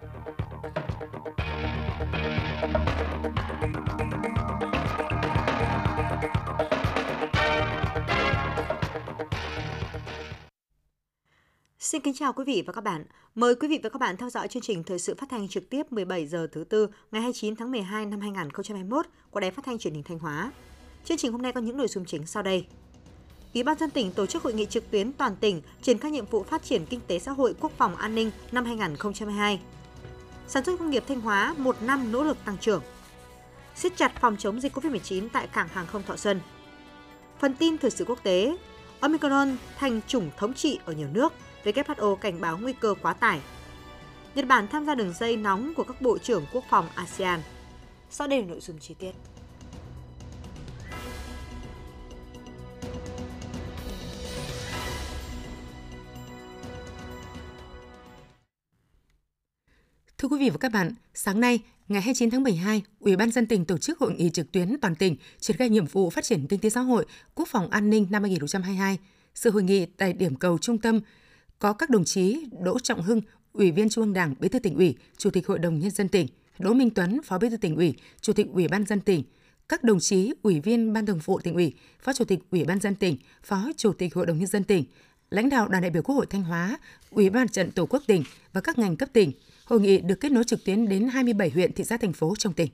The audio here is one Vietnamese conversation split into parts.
Xin kính chào quý vị và các bạn. Mời quý vị và các bạn theo dõi chương trình thời sự phát thanh trực tiếp 17 giờ thứ tư, ngày 29 tháng 12 năm 2021 của Đài Phát thanh Truyền hình Thanh Hóa. Chương trình hôm nay có những nội dung chính sau đây. Ủy ban dân tỉnh tổ chức hội nghị trực tuyến toàn tỉnh triển khai nhiệm vụ phát triển kinh tế xã hội quốc phòng an ninh năm 2022. Sản xuất công nghiệp Thanh Hóa một năm nỗ lực tăng trưởng. siết chặt phòng chống dịch COVID-19 tại cảng hàng không Thọ Xuân. Phần tin thời sự quốc tế, Omicron thành chủng thống trị ở nhiều nước, WHO cảnh báo nguy cơ quá tải. Nhật Bản tham gia đường dây nóng của các bộ trưởng quốc phòng ASEAN. Sau đây là nội dung chi tiết. Quý vị và các bạn, sáng nay, ngày 29 tháng 12, Ủy ban dân tỉnh tổ chức hội nghị trực tuyến toàn tỉnh triển khai nhiệm vụ phát triển kinh tế xã hội, quốc phòng an ninh năm 2022. Sự hội nghị tại điểm cầu trung tâm có các đồng chí Đỗ Trọng Hưng, Ủy viên Trung ương Đảng, Bí thư tỉnh ủy, Chủ tịch Hội đồng nhân dân tỉnh, Đỗ Minh Tuấn, Phó Bí thư tỉnh ủy, Chủ tịch Ủy ban dân tỉnh, các đồng chí Ủy viên Ban Thường vụ tỉnh ủy, Phó Chủ tịch Ủy ban dân tỉnh, Phó Chủ tịch Hội đồng nhân dân tỉnh, lãnh đạo đoàn đại biểu Quốc hội Thanh Hóa, Ủy ban trận Tổ quốc tỉnh và các ngành cấp tỉnh. Hội nghị được kết nối trực tuyến đến 27 huyện, thị xã, thành phố trong tỉnh.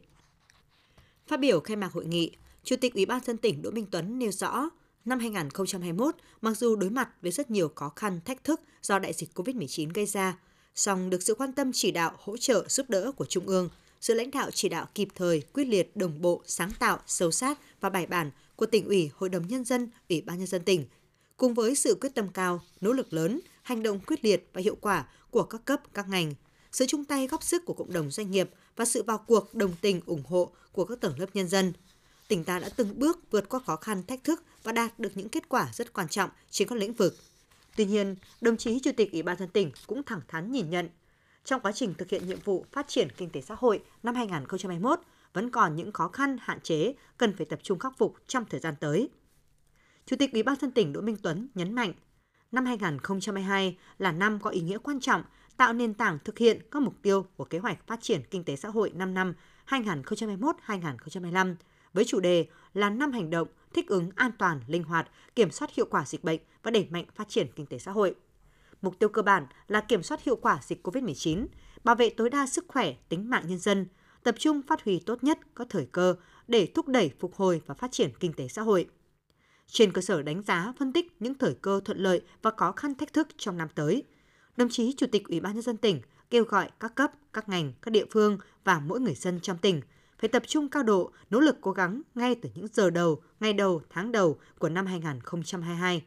Phát biểu khai mạc hội nghị, Chủ tịch Ủy ban dân tỉnh Đỗ Minh Tuấn nêu rõ, năm 2021, mặc dù đối mặt với rất nhiều khó khăn, thách thức do đại dịch COVID-19 gây ra, song được sự quan tâm chỉ đạo, hỗ trợ, giúp đỡ của Trung ương, sự lãnh đạo chỉ đạo kịp thời, quyết liệt, đồng bộ, sáng tạo, sâu sát và bài bản của tỉnh ủy, Hội đồng Nhân dân, Ủy ban Nhân dân tỉnh, cùng với sự quyết tâm cao, nỗ lực lớn, hành động quyết liệt và hiệu quả của các cấp, các ngành, sự chung tay góp sức của cộng đồng doanh nghiệp và sự vào cuộc đồng tình ủng hộ của các tầng lớp nhân dân – tỉnh ta đã từng bước vượt qua khó khăn thách thức và đạt được những kết quả rất quan trọng trên các lĩnh vực. Tuy nhiên, đồng chí Chủ tịch Ủy ban dân tỉnh cũng thẳng thắn nhìn nhận, trong quá trình thực hiện nhiệm vụ phát triển kinh tế xã hội năm 2021 vẫn còn những khó khăn, hạn chế cần phải tập trung khắc phục trong thời gian tới. Chủ tịch Ủy ban dân tỉnh Đỗ Minh Tuấn nhấn mạnh, năm 2022 là năm có ý nghĩa quan trọng tạo nền tảng thực hiện các mục tiêu của kế hoạch phát triển kinh tế xã hội 5 năm 2021-2025 với chủ đề là năm hành động thích ứng an toàn, linh hoạt, kiểm soát hiệu quả dịch bệnh và đẩy mạnh phát triển kinh tế xã hội. Mục tiêu cơ bản là kiểm soát hiệu quả dịch COVID-19, bảo vệ tối đa sức khỏe, tính mạng nhân dân, tập trung phát huy tốt nhất các thời cơ để thúc đẩy phục hồi và phát triển kinh tế xã hội. Trên cơ sở đánh giá, phân tích những thời cơ thuận lợi và khó khăn thách thức trong năm tới, đồng chí Chủ tịch Ủy ban nhân dân tỉnh kêu gọi các cấp, các ngành, các địa phương và mỗi người dân trong tỉnh phải tập trung cao độ, nỗ lực cố gắng ngay từ những giờ đầu, ngày đầu, tháng đầu của năm 2022.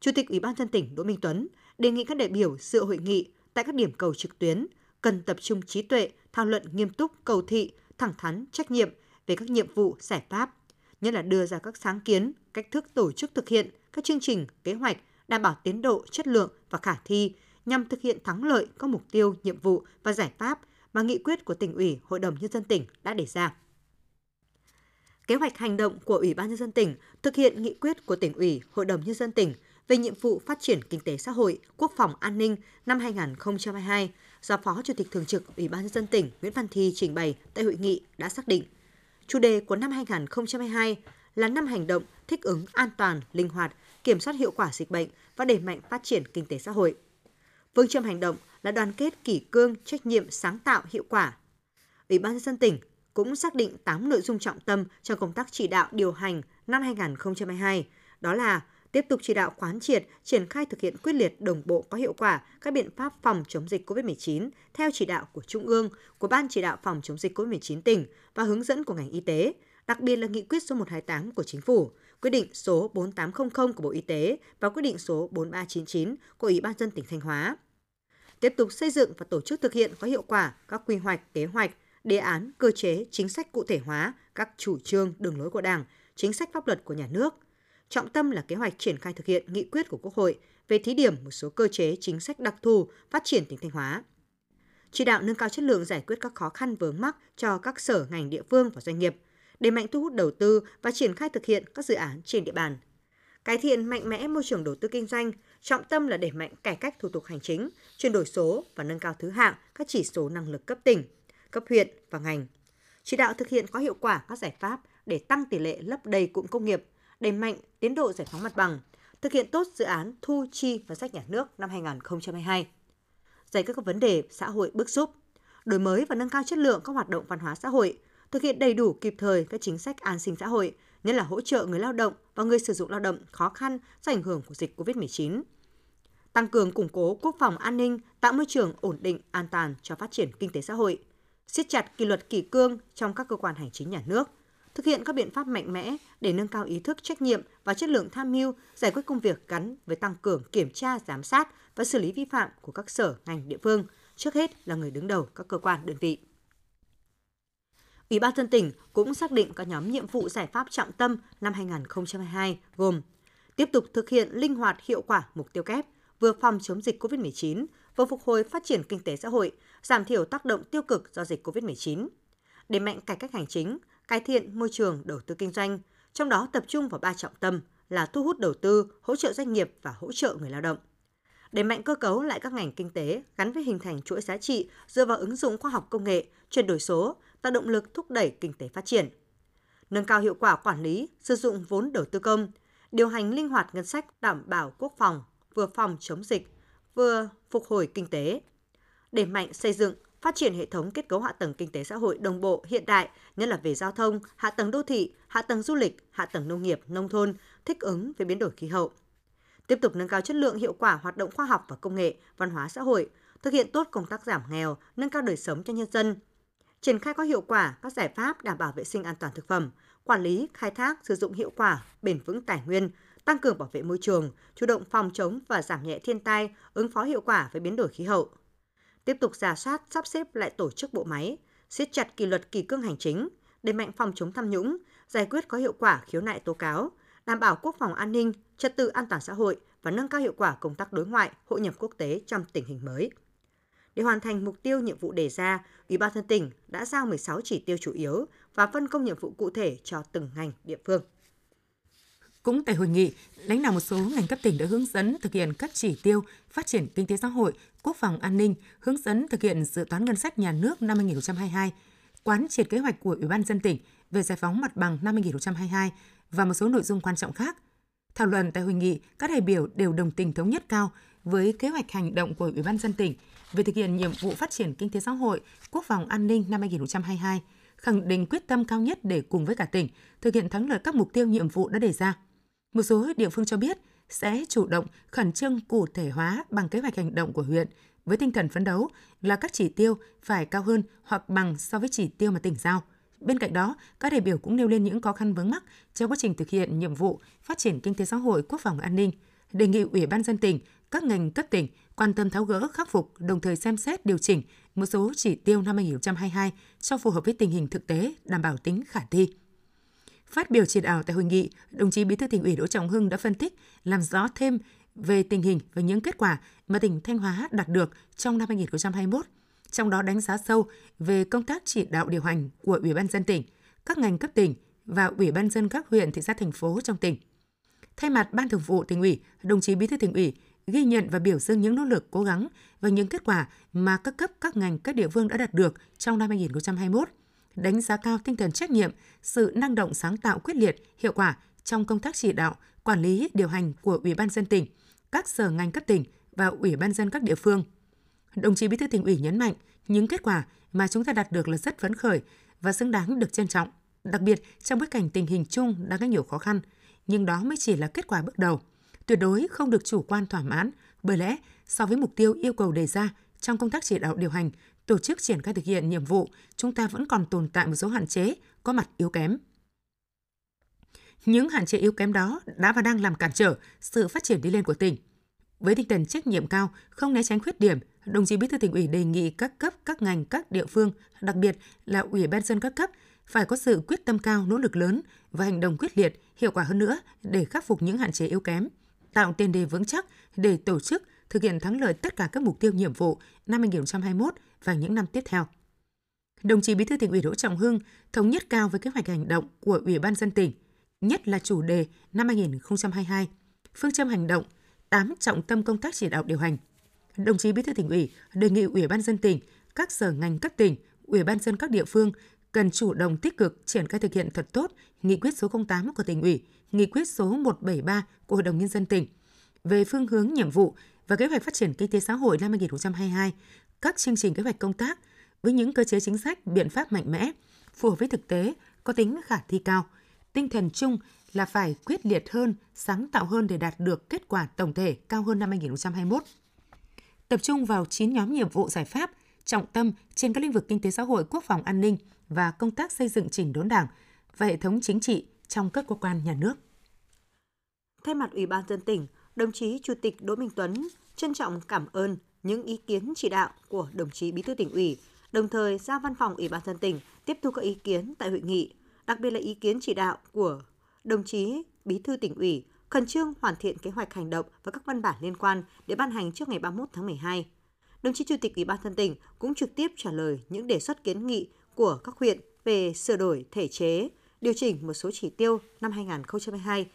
Chủ tịch Ủy ban dân tỉnh Đỗ Minh Tuấn đề nghị các đại biểu dự hội nghị tại các điểm cầu trực tuyến cần tập trung trí tuệ, thảo luận nghiêm túc, cầu thị, thẳng thắn, trách nhiệm về các nhiệm vụ, giải pháp, nhất là đưa ra các sáng kiến, cách thức tổ chức thực hiện các chương trình, kế hoạch đảm bảo tiến độ, chất lượng và khả thi nhằm thực hiện thắng lợi các mục tiêu, nhiệm vụ và giải pháp mà nghị quyết của tỉnh ủy, Hội đồng Nhân dân tỉnh đã đề ra. Kế hoạch hành động của Ủy ban Nhân dân tỉnh thực hiện nghị quyết của tỉnh ủy, Hội đồng Nhân dân tỉnh về nhiệm vụ phát triển kinh tế xã hội, quốc phòng an ninh năm 2022 do Phó Chủ tịch Thường trực Ủy ban Nhân dân tỉnh Nguyễn Văn Thi trình bày tại hội nghị đã xác định. Chủ đề của năm 2022 là năm hành động thích ứng an toàn, linh hoạt, kiểm soát hiệu quả dịch bệnh và đẩy mạnh phát triển kinh tế xã hội. Phương châm hành động là đoàn kết kỷ cương, trách nhiệm, sáng tạo, hiệu quả. Ủy ban nhân dân tỉnh cũng xác định 8 nội dung trọng tâm trong công tác chỉ đạo điều hành năm 2022, đó là tiếp tục chỉ đạo quán triệt, triển khai thực hiện quyết liệt đồng bộ có hiệu quả các biện pháp phòng chống dịch COVID-19 theo chỉ đạo của Trung ương, của Ban chỉ đạo phòng chống dịch COVID-19 tỉnh và hướng dẫn của ngành y tế, đặc biệt là nghị quyết số 128 của Chính phủ, quyết định số 4800 của Bộ Y tế và quyết định số 4399 của Ủy ban dân tỉnh Thanh Hóa tiếp tục xây dựng và tổ chức thực hiện có hiệu quả các quy hoạch, kế hoạch, đề án, cơ chế, chính sách cụ thể hóa các chủ trương, đường lối của Đảng, chính sách pháp luật của nhà nước. Trọng tâm là kế hoạch triển khai thực hiện nghị quyết của Quốc hội về thí điểm một số cơ chế chính sách đặc thù phát triển tỉnh Thanh Hóa. Chỉ đạo nâng cao chất lượng giải quyết các khó khăn vướng mắc cho các sở ngành địa phương và doanh nghiệp, đẩy mạnh thu hút đầu tư và triển khai thực hiện các dự án trên địa bàn. Cải thiện mạnh mẽ môi trường đầu tư kinh doanh, trọng tâm là đẩy mạnh cải cách thủ tục hành chính, chuyển đổi số và nâng cao thứ hạng các chỉ số năng lực cấp tỉnh, cấp huyện và ngành. Chỉ đạo thực hiện có hiệu quả các giải pháp để tăng tỷ lệ lấp đầy cụm công nghiệp, đẩy mạnh tiến độ giải phóng mặt bằng, thực hiện tốt dự án thu chi và sách nhà nước năm 2022. Giải quyết các vấn đề xã hội bức xúc, đổi mới và nâng cao chất lượng các hoạt động văn hóa xã hội, thực hiện đầy đủ kịp thời các chính sách an sinh xã hội, nhất là hỗ trợ người lao động và người sử dụng lao động khó khăn do ảnh hưởng của dịch COVID-19. Tăng cường củng cố quốc phòng an ninh, tạo môi trường ổn định, an toàn cho phát triển kinh tế xã hội, siết chặt kỷ luật kỷ cương trong các cơ quan hành chính nhà nước, thực hiện các biện pháp mạnh mẽ để nâng cao ý thức trách nhiệm và chất lượng tham mưu, giải quyết công việc gắn với tăng cường kiểm tra, giám sát và xử lý vi phạm của các sở, ngành, địa phương, trước hết là người đứng đầu các cơ quan đơn vị. Ủy ban dân tỉnh cũng xác định các nhóm nhiệm vụ giải pháp trọng tâm năm 2022 gồm tiếp tục thực hiện linh hoạt hiệu quả mục tiêu kép, vừa phòng chống dịch COVID-19, vừa phục hồi phát triển kinh tế xã hội, giảm thiểu tác động tiêu cực do dịch COVID-19, đẩy mạnh cải cách hành chính, cải thiện môi trường đầu tư kinh doanh, trong đó tập trung vào ba trọng tâm là thu hút đầu tư, hỗ trợ doanh nghiệp và hỗ trợ người lao động. Đẩy mạnh cơ cấu lại các ngành kinh tế gắn với hình thành chuỗi giá trị dựa vào ứng dụng khoa học công nghệ, chuyển đổi số, tạo động lực thúc đẩy kinh tế phát triển. Nâng cao hiệu quả quản lý, sử dụng vốn đầu tư công, điều hành linh hoạt ngân sách đảm bảo quốc phòng, vừa phòng chống dịch, vừa phục hồi kinh tế. Đẩy mạnh xây dựng, phát triển hệ thống kết cấu hạ tầng kinh tế xã hội đồng bộ hiện đại, nhất là về giao thông, hạ tầng đô thị, hạ tầng du lịch, hạ tầng nông nghiệp, nông thôn, thích ứng với biến đổi khí hậu. Tiếp tục nâng cao chất lượng hiệu quả hoạt động khoa học và công nghệ, văn hóa xã hội, thực hiện tốt công tác giảm nghèo, nâng cao đời sống cho nhân dân, triển khai có hiệu quả các giải pháp đảm bảo vệ sinh an toàn thực phẩm, quản lý, khai thác, sử dụng hiệu quả, bền vững tài nguyên, tăng cường bảo vệ môi trường, chủ động phòng chống và giảm nhẹ thiên tai, ứng phó hiệu quả với biến đổi khí hậu. Tiếp tục giả soát, sắp xếp lại tổ chức bộ máy, siết chặt kỷ luật kỷ cương hành chính, đẩy mạnh phòng chống tham nhũng, giải quyết có hiệu quả khiếu nại tố cáo, đảm bảo quốc phòng an ninh, trật tự an toàn xã hội và nâng cao hiệu quả công tác đối ngoại, hội nhập quốc tế trong tình hình mới. Để hoàn thành mục tiêu nhiệm vụ đề ra, Ủy ban dân tỉnh đã giao 16 chỉ tiêu chủ yếu và phân công nhiệm vụ cụ thể cho từng ngành địa phương. Cũng tại hội nghị, lãnh đạo một số ngành cấp tỉnh đã hướng dẫn thực hiện các chỉ tiêu phát triển kinh tế xã hội, quốc phòng an ninh, hướng dẫn thực hiện dự toán ngân sách nhà nước năm 2022, quán triệt kế hoạch của Ủy ban dân tỉnh về giải phóng mặt bằng năm 2022 và một số nội dung quan trọng khác. Thảo luận tại hội nghị, các đại biểu đều đồng tình thống nhất cao với kế hoạch hành động của Ủy ban dân tỉnh về thực hiện nhiệm vụ phát triển kinh tế xã hội, quốc phòng an ninh năm 2022, khẳng định quyết tâm cao nhất để cùng với cả tỉnh thực hiện thắng lợi các mục tiêu nhiệm vụ đã đề ra. Một số địa phương cho biết sẽ chủ động khẩn trương cụ thể hóa bằng kế hoạch hành động của huyện với tinh thần phấn đấu là các chỉ tiêu phải cao hơn hoặc bằng so với chỉ tiêu mà tỉnh giao. Bên cạnh đó, các đại biểu cũng nêu lên những khó khăn vướng mắc trong quá trình thực hiện nhiệm vụ phát triển kinh tế xã hội, quốc phòng an ninh, đề nghị Ủy ban dân tỉnh, các ngành cấp tỉnh quan tâm tháo gỡ khắc phục, đồng thời xem xét điều chỉnh một số chỉ tiêu năm 2022 cho phù hợp với tình hình thực tế, đảm bảo tính khả thi. Phát biểu chỉ đạo tại hội nghị, đồng chí Bí thư tỉnh ủy Đỗ Trọng Hưng đã phân tích, làm rõ thêm về tình hình và những kết quả mà tỉnh Thanh Hóa đạt được trong năm 2021, trong đó đánh giá sâu về công tác chỉ đạo điều hành của Ủy ban dân tỉnh, các ngành cấp tỉnh và Ủy ban dân các huyện, thị xã, thành phố trong tỉnh. Thay mặt Ban Thường vụ tỉnh ủy, đồng chí Bí thư tỉnh ủy ghi nhận và biểu dương những nỗ lực cố gắng và những kết quả mà các cấp các ngành các địa phương đã đạt được trong năm 2021 đánh giá cao tinh thần trách nhiệm, sự năng động sáng tạo quyết liệt, hiệu quả trong công tác chỉ đạo, quản lý, điều hành của Ủy ban dân tỉnh, các sở ngành cấp tỉnh và Ủy ban dân các địa phương. Đồng chí Bí thư tỉnh ủy nhấn mạnh những kết quả mà chúng ta đạt được là rất phấn khởi và xứng đáng được trân trọng, đặc biệt trong bối cảnh tình hình chung đang có nhiều khó khăn, nhưng đó mới chỉ là kết quả bước đầu. Tuyệt đối không được chủ quan thỏa mãn, bởi lẽ so với mục tiêu yêu cầu đề ra trong công tác chỉ đạo điều hành, tổ chức triển khai thực hiện nhiệm vụ, chúng ta vẫn còn tồn tại một số hạn chế, có mặt yếu kém. Những hạn chế yếu kém đó đã và đang làm cản trở sự phát triển đi lên của tỉnh. Với tinh thần trách nhiệm cao, không né tránh khuyết điểm, đồng chí Bí thư tỉnh ủy đề nghị các cấp, các ngành, các địa phương, đặc biệt là Ủy ban dân các cấp phải có sự quyết tâm cao, nỗ lực lớn và hành động quyết liệt, hiệu quả hơn nữa để khắc phục những hạn chế yếu kém, tạo tiền đề vững chắc để tổ chức thực hiện thắng lợi tất cả các mục tiêu nhiệm vụ năm 2021 và những năm tiếp theo. Đồng chí Bí thư tỉnh ủy Đỗ Trọng Hưng thống nhất cao với kế hoạch hành động của Ủy ban dân tỉnh, nhất là chủ đề năm 2022, phương châm hành động 8 trọng tâm công tác chỉ đạo điều hành. Đồng chí Bí thư tỉnh ủy đề nghị Ủy ban dân tỉnh, các sở ngành cấp tỉnh, Ủy ban dân các địa phương cần chủ động tích cực triển khai thực hiện thật tốt nghị quyết số 08 của tỉnh ủy, nghị quyết số 173 của Hội đồng nhân dân tỉnh về phương hướng nhiệm vụ và kế hoạch phát triển kinh tế xã hội năm 2022, các chương trình kế hoạch công tác với những cơ chế chính sách, biện pháp mạnh mẽ, phù hợp với thực tế, có tính khả thi cao. Tinh thần chung là phải quyết liệt hơn, sáng tạo hơn để đạt được kết quả tổng thể cao hơn năm 2021. Tập trung vào 9 nhóm nhiệm vụ giải pháp, trọng tâm trên các lĩnh vực kinh tế xã hội, quốc phòng an ninh và công tác xây dựng chỉnh đốn đảng và hệ thống chính trị trong các cơ quan nhà nước. Thay mặt Ủy ban dân tỉnh, đồng chí Chủ tịch Đỗ Minh Tuấn trân trọng cảm ơn những ý kiến chỉ đạo của đồng chí Bí thư tỉnh ủy, đồng thời giao văn phòng Ủy ban dân tỉnh tiếp thu các ý kiến tại hội nghị, đặc biệt là ý kiến chỉ đạo của đồng chí Bí thư tỉnh ủy khẩn trương hoàn thiện kế hoạch hành động và các văn bản liên quan để ban hành trước ngày 31 tháng 12. Đồng chí Chủ tịch Ủy ban dân tỉnh cũng trực tiếp trả lời những đề xuất kiến nghị của các huyện về sửa đổi thể chế, điều chỉnh một số chỉ tiêu năm 2022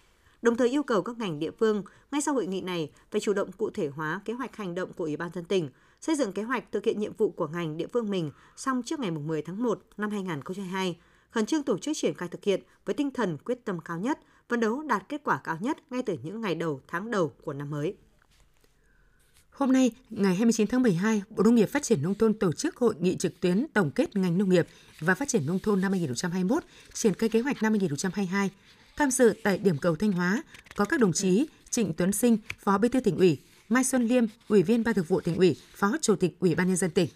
đồng thời yêu cầu các ngành địa phương ngay sau hội nghị này phải chủ động cụ thể hóa kế hoạch hành động của Ủy ban dân tỉnh, xây dựng kế hoạch thực hiện nhiệm vụ của ngành địa phương mình xong trước ngày 10 tháng 1 năm 2022, khẩn trương tổ chức triển khai thực hiện với tinh thần quyết tâm cao nhất, phấn đấu đạt kết quả cao nhất ngay từ những ngày đầu tháng đầu của năm mới. Hôm nay, ngày 29 tháng 12, Bộ Nông nghiệp Phát triển Nông thôn tổ chức hội nghị trực tuyến tổng kết ngành nông nghiệp và phát triển nông thôn năm 2021, triển khai kế hoạch năm 2022 Tham dự tại điểm cầu Thanh Hóa có các đồng chí Trịnh Tuấn Sinh, Phó Bí thư tỉnh ủy, Mai Xuân Liêm, Ủy viên Ban Thường vụ tỉnh ủy, Phó Chủ tịch Ủy ban nhân dân tỉnh.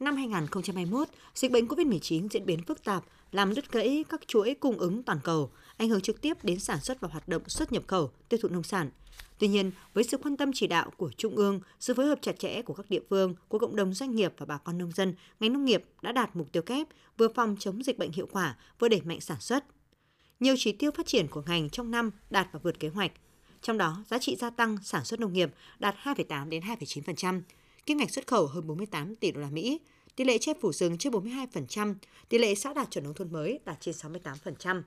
Năm 2021, dịch bệnh COVID-19 diễn biến phức tạp, làm đứt gãy các chuỗi cung ứng toàn cầu, ảnh hưởng trực tiếp đến sản xuất và hoạt động xuất nhập khẩu, tiêu thụ nông sản. Tuy nhiên, với sự quan tâm chỉ đạo của Trung ương, sự phối hợp chặt chẽ của các địa phương, của cộng đồng doanh nghiệp và bà con nông dân, ngành nông nghiệp đã đạt mục tiêu kép vừa phòng chống dịch bệnh hiệu quả, vừa đẩy mạnh sản xuất, nhiều chỉ tiêu phát triển của ngành trong năm đạt và vượt kế hoạch. Trong đó, giá trị gia tăng sản xuất nông nghiệp đạt 2,8 đến 2,9%, kim ngạch xuất khẩu hơn 48 tỷ đô la Mỹ, tỷ lệ che phủ rừng trên 42%, tỷ lệ xã đạt chuẩn nông thôn mới đạt trên 68%.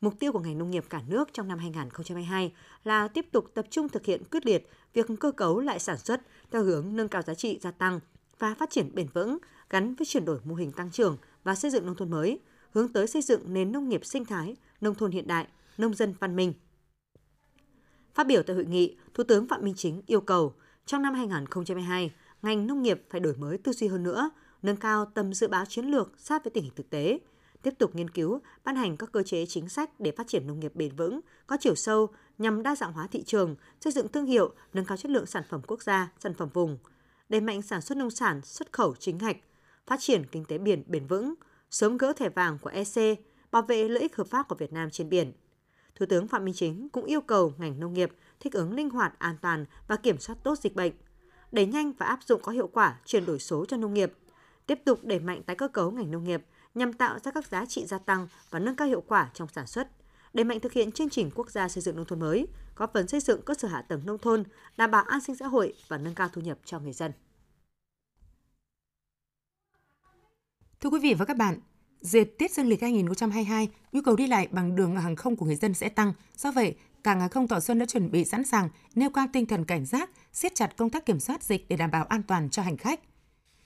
Mục tiêu của ngành nông nghiệp cả nước trong năm 2022 là tiếp tục tập trung thực hiện quyết liệt việc cơ cấu lại sản xuất theo hướng nâng cao giá trị gia tăng và phát triển bền vững gắn với chuyển đổi mô hình tăng trưởng và xây dựng nông thôn mới – hướng tới xây dựng nền nông nghiệp sinh thái, nông thôn hiện đại, nông dân văn minh. Phát biểu tại hội nghị, Thủ tướng Phạm Minh Chính yêu cầu trong năm 2022, ngành nông nghiệp phải đổi mới tư duy hơn nữa, nâng cao tầm dự báo chiến lược sát với tình hình thực tế, tiếp tục nghiên cứu, ban hành các cơ chế chính sách để phát triển nông nghiệp bền vững, có chiều sâu nhằm đa dạng hóa thị trường, xây dựng thương hiệu, nâng cao chất lượng sản phẩm quốc gia, sản phẩm vùng, đẩy mạnh sản xuất nông sản, xuất khẩu chính ngạch, phát triển kinh tế biển bền vững, sớm gỡ thẻ vàng của EC, bảo vệ lợi ích hợp pháp của Việt Nam trên biển. Thủ tướng Phạm Minh Chính cũng yêu cầu ngành nông nghiệp thích ứng linh hoạt, an toàn và kiểm soát tốt dịch bệnh, đẩy nhanh và áp dụng có hiệu quả chuyển đổi số cho nông nghiệp, tiếp tục đẩy mạnh tái cơ cấu ngành nông nghiệp nhằm tạo ra các giá trị gia tăng và nâng cao hiệu quả trong sản xuất, đẩy mạnh thực hiện chương trình quốc gia xây dựng nông thôn mới, góp phần xây dựng cơ sở hạ tầng nông thôn, đảm bảo an sinh xã hội và nâng cao thu nhập cho người dân. Thưa quý vị và các bạn, dịp Tết Dương lịch 2022, nhu cầu đi lại bằng đường hàng không của người dân sẽ tăng. Do vậy, cảng hàng không Thọ Xuân đã chuẩn bị sẵn sàng nêu cao tinh thần cảnh giác, siết chặt công tác kiểm soát dịch để đảm bảo an toàn cho hành khách.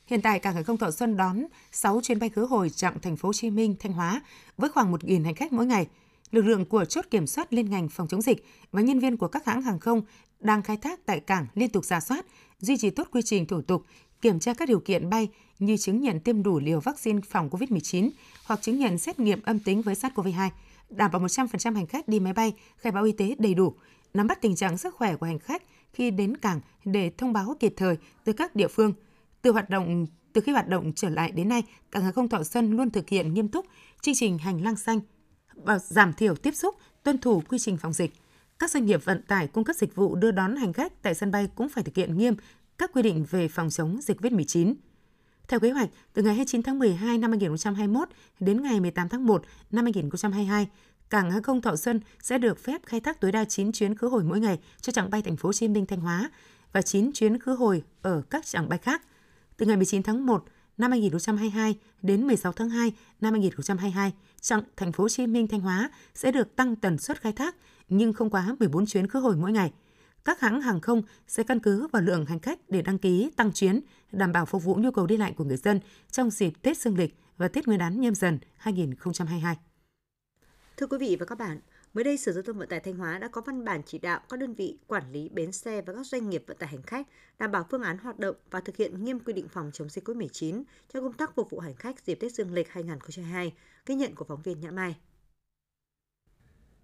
Hiện tại cảng hàng không Thọ Xuân đón 6 chuyến bay khứ hồi chặng thành phố Hồ Chí Minh, Thanh Hóa với khoảng 1.000 hành khách mỗi ngày. Lực lượng của chốt kiểm soát liên ngành phòng chống dịch và nhân viên của các hãng hàng không đang khai thác tại cảng liên tục giả soát, duy trì tốt quy trình thủ tục, kiểm tra các điều kiện bay như chứng nhận tiêm đủ liều vaccine phòng COVID-19 hoặc chứng nhận xét nghiệm âm tính với SARS-CoV-2, đảm bảo 100% hành khách đi máy bay khai báo y tế đầy đủ, nắm bắt tình trạng sức khỏe của hành khách khi đến cảng để thông báo kịp thời từ các địa phương. Từ hoạt động từ khi hoạt động trở lại đến nay, cảng hàng không Thọ Xuân luôn thực hiện nghiêm túc chương trình hành lang xanh, và giảm thiểu tiếp xúc, tuân thủ quy trình phòng dịch. Các doanh nghiệp vận tải cung cấp dịch vụ đưa đón hành khách tại sân bay cũng phải thực hiện nghiêm các quy định về phòng chống dịch COVID-19. Theo kế hoạch, từ ngày 29 tháng 12 năm 2021 đến ngày 18 tháng 1 năm 2022, cảng hàng không Thọ Xuân sẽ được phép khai thác tối đa 9 chuyến khứ hồi mỗi ngày cho chặng bay thành phố Hồ Chí Minh Thanh Hóa và 9 chuyến khứ hồi ở các chặng bay khác. Từ ngày 19 tháng 1 năm 2022 đến 16 tháng 2 năm 2022, chặng thành phố Hồ Chí Minh Thanh Hóa sẽ được tăng tần suất khai thác nhưng không quá 14 chuyến khứ hồi mỗi ngày. Các hãng hàng không sẽ căn cứ vào lượng hành khách để đăng ký tăng chuyến, đảm bảo phục vụ nhu cầu đi lại của người dân trong dịp Tết Dương lịch và Tết Nguyên đán nhâm dần 2022. Thưa quý vị và các bạn, mới đây Sở Giao thông Vận tải Thanh Hóa đã có văn bản chỉ đạo các đơn vị quản lý bến xe và các doanh nghiệp vận tải hành khách đảm bảo phương án hoạt động và thực hiện nghiêm quy định phòng chống dịch COVID-19 cho công tác phục vụ hành khách dịp Tết Dương lịch 2022, ghi nhận của phóng viên Nhã Mai.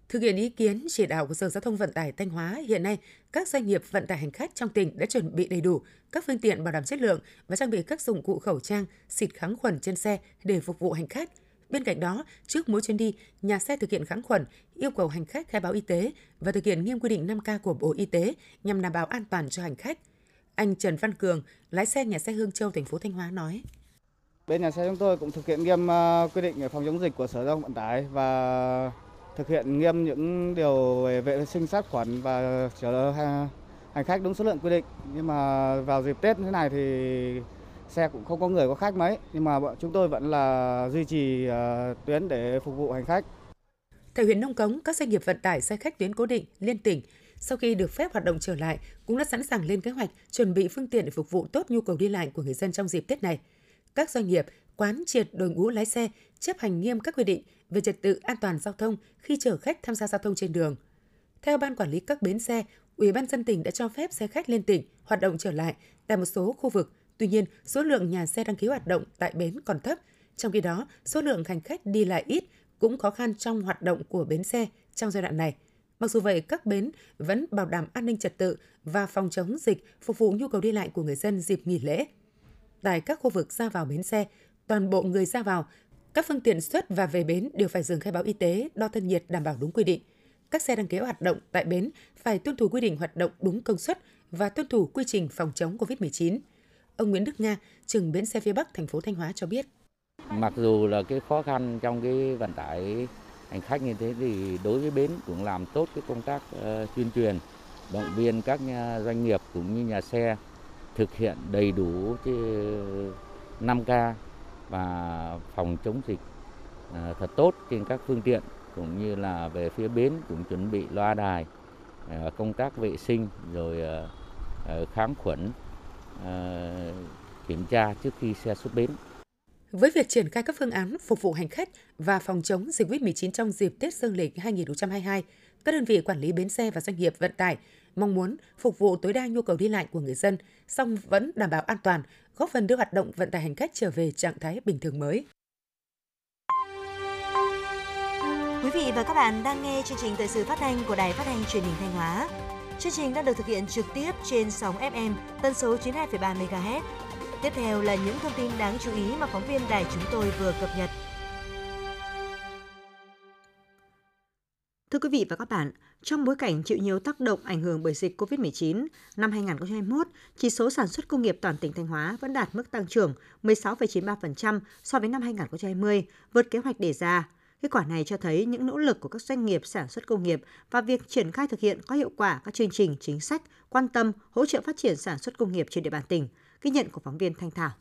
Thực hiện ý kiến chỉ đạo của Sở Giao thông Vận tải Thanh Hóa, hiện nay các doanh nghiệp vận tải hành khách trong tỉnh đã chuẩn bị đầy đủ các phương tiện bảo đảm chất lượng và trang bị các dụng cụ khẩu trang, xịt kháng khuẩn trên xe để phục vụ hành khách. Bên cạnh đó, trước mỗi chuyến đi, nhà xe thực hiện kháng khuẩn, yêu cầu hành khách khai báo y tế và thực hiện nghiêm quy định 5K của Bộ Y tế nhằm đảm bảo an toàn cho hành khách. Anh Trần Văn Cường, lái xe nhà xe Hương Châu, thành phố Thanh Hóa nói. Bên nhà xe chúng tôi cũng thực hiện nghiêm ờ, quy định phòng chống dịch của Sở Giao thông Vận tải và thực hiện nghiêm những điều về vệ sinh sát khuẩn và chở hành khách đúng số lượng quy định. Nhưng mà vào dịp Tết như thế này thì xe cũng không có người có khách mấy, nhưng mà bọn chúng tôi vẫn là duy trì ờ, tuyến để phục vụ hành khách. Tại huyện Nông Cống, các doanh nghiệp vận tải xe khách tuyến cố định liên tỉnh sau khi được phép hoạt động trở lại cũng đã sẵn sàng lên kế hoạch chuẩn bị phương tiện để phục vụ tốt nhu cầu đi lại của người dân trong dịp Tết này. Các doanh nghiệp quán triệt đội ngũ lái xe chấp hành nghiêm các quy định về trật tự an toàn giao thông khi chở khách tham gia giao thông trên đường. Theo ban quản lý các bến xe, Ủy ban dân tỉnh đã cho phép xe khách lên tỉnh hoạt động trở lại tại một số khu vực. Tuy nhiên, số lượng nhà xe đăng ký hoạt động tại bến còn thấp. Trong khi đó, số lượng hành khách đi lại ít cũng khó khăn trong hoạt động của bến xe trong giai đoạn này. Mặc dù vậy, các bến vẫn bảo đảm an ninh trật tự và phòng chống dịch phục vụ nhu cầu đi lại của người dân dịp nghỉ lễ. Tại các khu vực ra vào bến xe, toàn bộ người ra vào, các phương tiện xuất và về bến đều phải dừng khai báo y tế, đo thân nhiệt đảm bảo đúng quy định. Các xe đăng ký hoạt động tại bến phải tuân thủ quy định hoạt động đúng công suất và tuân thủ quy trình phòng chống COVID-19. Ông Nguyễn Đức Nga, trưởng bến xe phía Bắc thành phố Thanh Hóa cho biết. Mặc dù là cái khó khăn trong cái vận tải hành khách như thế thì đối với bến cũng làm tốt cái công tác uh, tuyên truyền, động viên các nhà doanh nghiệp cũng như nhà xe thực hiện đầy đủ cái 5K và phòng chống dịch à, thật tốt trên các phương tiện cũng như là về phía bến cũng chuẩn bị loa đài à, công tác vệ sinh rồi à, kháng khuẩn kiểm tra trước khi xe xuất bến. Với việc triển khai các phương án phục vụ hành khách và phòng chống dịch COVID-19 trong dịp Tết Dương lịch 2022, các đơn vị quản lý bến xe và doanh nghiệp vận tải mong muốn phục vụ tối đa nhu cầu đi lại của người dân, song vẫn đảm bảo an toàn, góp phần đưa hoạt động vận tải hành khách trở về trạng thái bình thường mới. Quý vị và các bạn đang nghe chương trình thời sự phát thanh của Đài Phát thanh Truyền hình Thanh Hóa. Chương trình đang được thực hiện trực tiếp trên sóng FM tần số 92,3 MHz. Tiếp theo là những thông tin đáng chú ý mà phóng viên đài chúng tôi vừa cập nhật. Thưa quý vị và các bạn, trong bối cảnh chịu nhiều tác động ảnh hưởng bởi dịch COVID-19, năm 2021, chỉ số sản xuất công nghiệp toàn tỉnh Thanh Hóa vẫn đạt mức tăng trưởng 16,93% so với năm 2020, vượt kế hoạch đề ra. Kết quả này cho thấy những nỗ lực của các doanh nghiệp sản xuất công nghiệp và việc triển khai thực hiện có hiệu quả các chương trình chính sách quan tâm hỗ trợ phát triển sản xuất công nghiệp trên địa bàn tỉnh, ghi nhận của phóng viên Thanh Thảo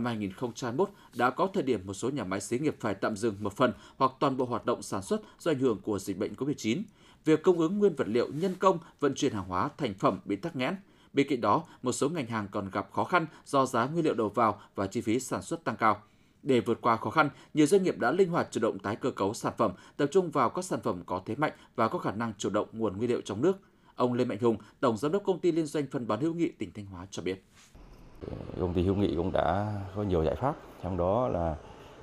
năm 2021 đã có thời điểm một số nhà máy xí nghiệp phải tạm dừng một phần hoặc toàn bộ hoạt động sản xuất do ảnh hưởng của dịch bệnh COVID-19. Việc cung ứng nguyên vật liệu, nhân công, vận chuyển hàng hóa, thành phẩm bị tắc nghẽn. Bên cạnh đó, một số ngành hàng còn gặp khó khăn do giá nguyên liệu đầu vào và chi phí sản xuất tăng cao. Để vượt qua khó khăn, nhiều doanh nghiệp đã linh hoạt chủ động tái cơ cấu sản phẩm, tập trung vào các sản phẩm có thế mạnh và có khả năng chủ động nguồn nguyên liệu trong nước. Ông Lê Mạnh Hùng, Tổng Giám đốc Công ty Liên doanh Phân bón hữu nghị tỉnh Thanh Hóa cho biết công ty hữu nghị cũng đã có nhiều giải pháp. Trong đó là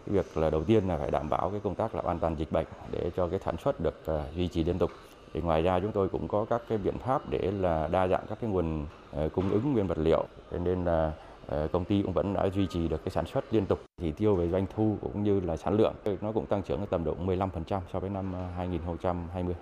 cái việc là đầu tiên là phải đảm bảo cái công tác là an toàn dịch bệnh để cho cái sản xuất được uh, duy trì liên tục. Thì ngoài ra chúng tôi cũng có các cái biện pháp để là đa dạng các cái nguồn uh, cung ứng nguyên vật liệu. Cho nên là uh, công ty cũng vẫn đã duy trì được cái sản xuất liên tục. Chỉ tiêu về doanh thu cũng như là sản lượng nó cũng tăng trưởng ở tầm độ 15% so với năm 2020.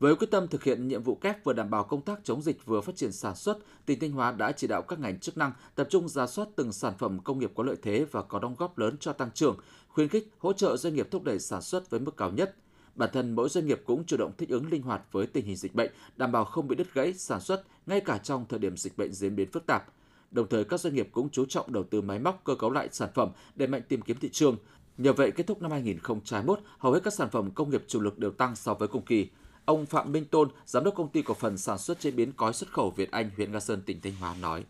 Với quyết tâm thực hiện nhiệm vụ kép vừa đảm bảo công tác chống dịch vừa phát triển sản xuất, tỉnh Thanh Hóa đã chỉ đạo các ngành chức năng tập trung ra soát từng sản phẩm công nghiệp có lợi thế và có đóng góp lớn cho tăng trưởng, khuyến khích hỗ trợ doanh nghiệp thúc đẩy sản xuất với mức cao nhất. Bản thân mỗi doanh nghiệp cũng chủ động thích ứng linh hoạt với tình hình dịch bệnh, đảm bảo không bị đứt gãy sản xuất ngay cả trong thời điểm dịch bệnh diễn biến phức tạp. Đồng thời các doanh nghiệp cũng chú trọng đầu tư máy móc cơ cấu lại sản phẩm để mạnh tìm kiếm thị trường. Nhờ vậy kết thúc năm 2021, hầu hết các sản phẩm công nghiệp chủ lực đều tăng so với cùng kỳ Ông Phạm Minh Tôn, giám đốc công ty cổ phần sản xuất chế biến cói xuất khẩu Việt Anh, huyện Nga Sơn, tỉnh Thanh Hóa nói.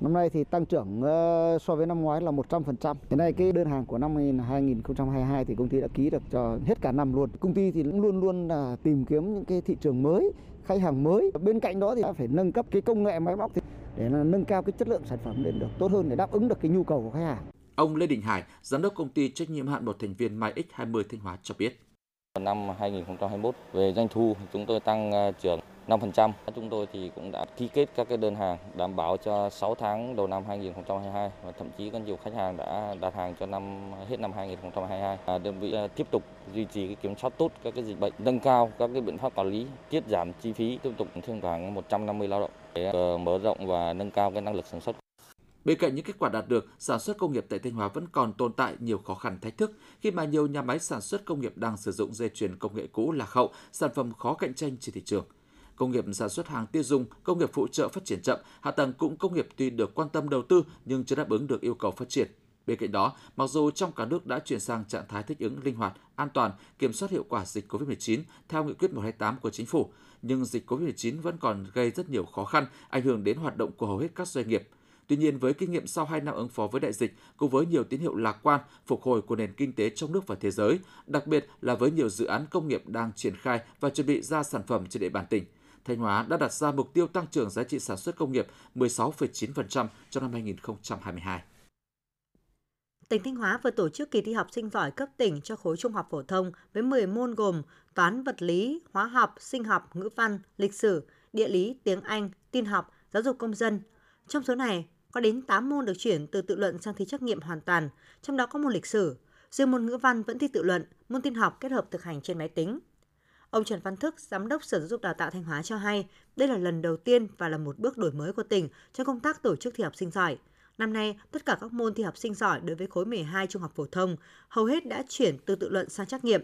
Năm nay thì tăng trưởng ờ, so với năm ngoái là 100%. Hiện nay cái đơn hàng của năm 2022 thì công ty đã ký được cho hết cả năm luôn. Công ty thì luôn luôn là tìm kiếm những cái thị trường mới, khách hàng mới. Bên cạnh đó thì đã phải nâng cấp cái công nghệ máy móc để là nâng cao cái chất lượng sản phẩm lên được tốt hơn để đáp ứng được cái nhu cầu của khách hàng. Ông Lê Đình Hải, giám đốc công ty trách nhiệm hạn một thành viên Mai X20 Thanh Hóa cho biết. Năm 2021 về doanh thu chúng tôi tăng à, trưởng 5%. Chúng tôi thì cũng đã ký kết các cái đơn hàng đảm bảo cho 6 tháng đầu năm 2022 và thậm chí có nhiều khách hàng đã đặt hàng cho năm hết năm 2022. À, đơn vị à, tiếp tục duy trì cái kiểm soát tốt các cái dịch bệnh, nâng cao các cái biện pháp quản lý, tiết giảm chi phí, tiếp tục thêm khoảng 150 lao động để mở rộng và nâng cao cái năng lực sản xuất. Bên cạnh những kết quả đạt được, sản xuất công nghiệp tại Thanh Hóa vẫn còn tồn tại nhiều khó khăn thách thức khi mà nhiều nhà máy sản xuất công nghiệp đang sử dụng dây chuyền công nghệ cũ lạc hậu, sản phẩm khó cạnh tranh trên thị trường. Công nghiệp sản xuất hàng tiêu dùng, công nghiệp phụ trợ phát triển chậm, hạ tầng cũng công nghiệp tuy được quan tâm đầu tư nhưng chưa đáp ứng được yêu cầu phát triển. Bên cạnh đó, mặc dù trong cả nước đã chuyển sang trạng thái thích ứng linh hoạt, an toàn, kiểm soát hiệu quả dịch COVID-19 theo nghị quyết 128 của chính phủ, nhưng dịch COVID-19 vẫn còn gây rất nhiều khó khăn, ảnh hưởng đến hoạt động của hầu hết các doanh nghiệp. Tuy nhiên, với kinh nghiệm sau 2 năm ứng phó với đại dịch, cùng với nhiều tín hiệu lạc quan, phục hồi của nền kinh tế trong nước và thế giới, đặc biệt là với nhiều dự án công nghiệp đang triển khai và chuẩn bị ra sản phẩm trên địa bàn tỉnh, Thanh Hóa đã đặt ra mục tiêu tăng trưởng giá trị sản xuất công nghiệp 16,9% cho năm 2022. Tỉnh Thanh Hóa vừa tổ chức kỳ thi học sinh giỏi cấp tỉnh cho khối trung học phổ thông với 10 môn gồm toán, vật lý, hóa học, sinh học, ngữ văn, lịch sử, địa lý, tiếng Anh, tin học, giáo dục công dân. Trong số này, có đến 8 môn được chuyển từ tự luận sang thi trắc nghiệm hoàn toàn, trong đó có môn lịch sử. Riêng môn ngữ văn vẫn thi tự luận, môn tin học kết hợp thực hành trên máy tính. Ông Trần Văn Thức, Giám đốc Sở Giáo dục Đào tạo Thanh Hóa cho hay, đây là lần đầu tiên và là một bước đổi mới của tỉnh trong công tác tổ chức thi học sinh giỏi. Năm nay, tất cả các môn thi học sinh giỏi đối với khối 12 trung học phổ thông hầu hết đã chuyển từ tự luận sang trắc nghiệm.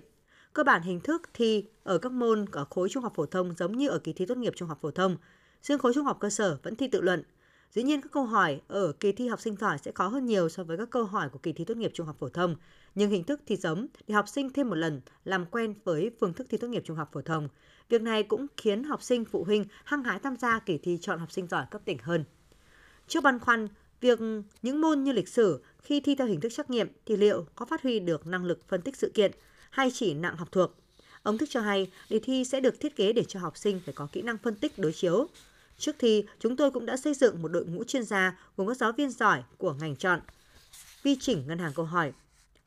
Cơ bản hình thức thi ở các môn ở khối trung học phổ thông giống như ở kỳ thi tốt nghiệp trung học phổ thông. Riêng khối trung học cơ sở vẫn thi tự luận. Dĩ nhiên các câu hỏi ở kỳ thi học sinh giỏi sẽ khó hơn nhiều so với các câu hỏi của kỳ thi tốt nghiệp trung học phổ thông, nhưng hình thức thi giống để học sinh thêm một lần làm quen với phương thức thi tốt nghiệp trung học phổ thông. Việc này cũng khiến học sinh phụ huynh hăng hái tham gia kỳ thi chọn học sinh giỏi cấp tỉnh hơn. Trước băn khoăn, việc những môn như lịch sử khi thi theo hình thức trắc nghiệm thì liệu có phát huy được năng lực phân tích sự kiện hay chỉ nặng học thuộc? Ông Thức cho hay, đề thi sẽ được thiết kế để cho học sinh phải có kỹ năng phân tích đối chiếu. Trước thi, chúng tôi cũng đã xây dựng một đội ngũ chuyên gia gồm các giáo viên giỏi của ngành chọn, vi chỉnh ngân hàng câu hỏi.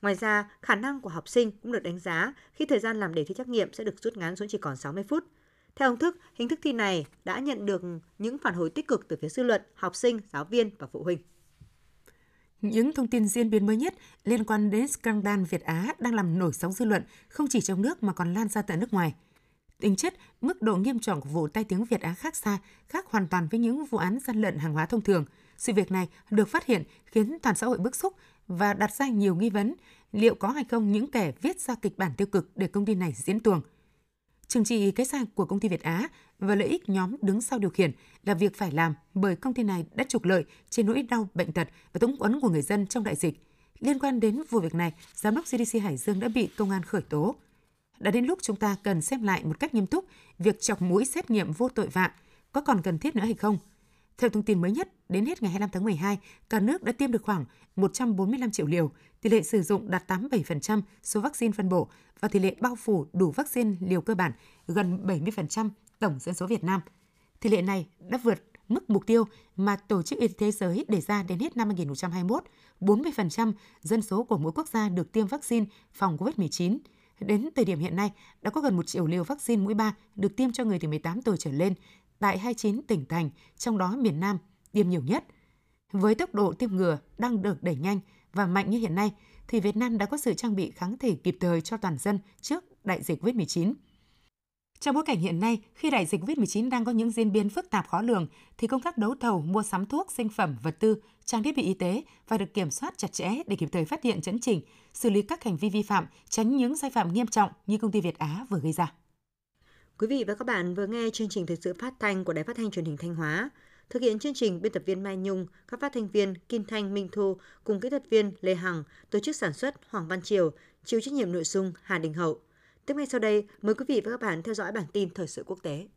Ngoài ra, khả năng của học sinh cũng được đánh giá khi thời gian làm đề thi trắc nghiệm sẽ được rút ngắn xuống chỉ còn 60 phút. Theo ông Thức, hình thức thi này đã nhận được những phản hồi tích cực từ phía dư luận, học sinh, giáo viên và phụ huynh. Những thông tin diễn biến mới nhất liên quan đến scandal Việt Á đang làm nổi sóng dư luận không chỉ trong nước mà còn lan ra tận nước ngoài – Tính chất, mức độ nghiêm trọng của vụ tai tiếng Việt Á khác xa, khác hoàn toàn với những vụ án gian lận hàng hóa thông thường. Sự việc này được phát hiện khiến toàn xã hội bức xúc và đặt ra nhiều nghi vấn liệu có hay không những kẻ viết ra kịch bản tiêu cực để công ty này diễn tuồng. Trừng trị cái sai của công ty Việt Á và lợi ích nhóm đứng sau điều khiển là việc phải làm bởi công ty này đã trục lợi trên nỗi đau bệnh tật và túng quẫn của người dân trong đại dịch. Liên quan đến vụ việc này, Giám đốc CDC Hải Dương đã bị công an khởi tố đã đến lúc chúng ta cần xem lại một cách nghiêm túc việc chọc mũi xét nghiệm vô tội vạ có còn cần thiết nữa hay không. Theo thông tin mới nhất, đến hết ngày 25 tháng 12, cả nước đã tiêm được khoảng 145 triệu liều, tỷ lệ sử dụng đạt 87% số vaccine phân bổ và tỷ lệ bao phủ đủ vaccine liều cơ bản gần 70% tổng dân số Việt Nam. Tỷ lệ này đã vượt mức mục tiêu mà Tổ chức Y tế Thế giới đề ra đến hết năm 2021, 40% dân số của mỗi quốc gia được tiêm vaccine phòng COVID-19 Đến thời điểm hiện nay, đã có gần 1 triệu liều vaccine mũi 3 được tiêm cho người từ 18 tuổi trở lên tại 29 tỉnh thành, trong đó miền Nam tiêm nhiều nhất. Với tốc độ tiêm ngừa đang được đẩy nhanh và mạnh như hiện nay, thì Việt Nam đã có sự trang bị kháng thể kịp thời cho toàn dân trước đại dịch COVID-19. Trong bối cảnh hiện nay, khi đại dịch COVID-19 đang có những diễn biến phức tạp khó lường, thì công tác đấu thầu mua sắm thuốc, sinh phẩm, vật tư, trang thiết bị y tế phải được kiểm soát chặt chẽ để kịp thời phát hiện chấn chỉnh, xử lý các hành vi vi phạm, tránh những sai phạm nghiêm trọng như công ty Việt Á vừa gây ra. Quý vị và các bạn vừa nghe chương trình thời sự phát thanh của Đài Phát thanh Truyền hình Thanh Hóa. Thực hiện chương trình biên tập viên Mai Nhung, các phát thanh viên Kim Thanh, Minh Thu cùng kỹ thuật viên Lê Hằng, tổ chức sản xuất Hoàng Văn Triều, chịu trách nhiệm nội dung Hà Đình Hậu. Tiếp ngay sau đây, mời quý vị và các bạn theo dõi bản tin thời sự quốc tế.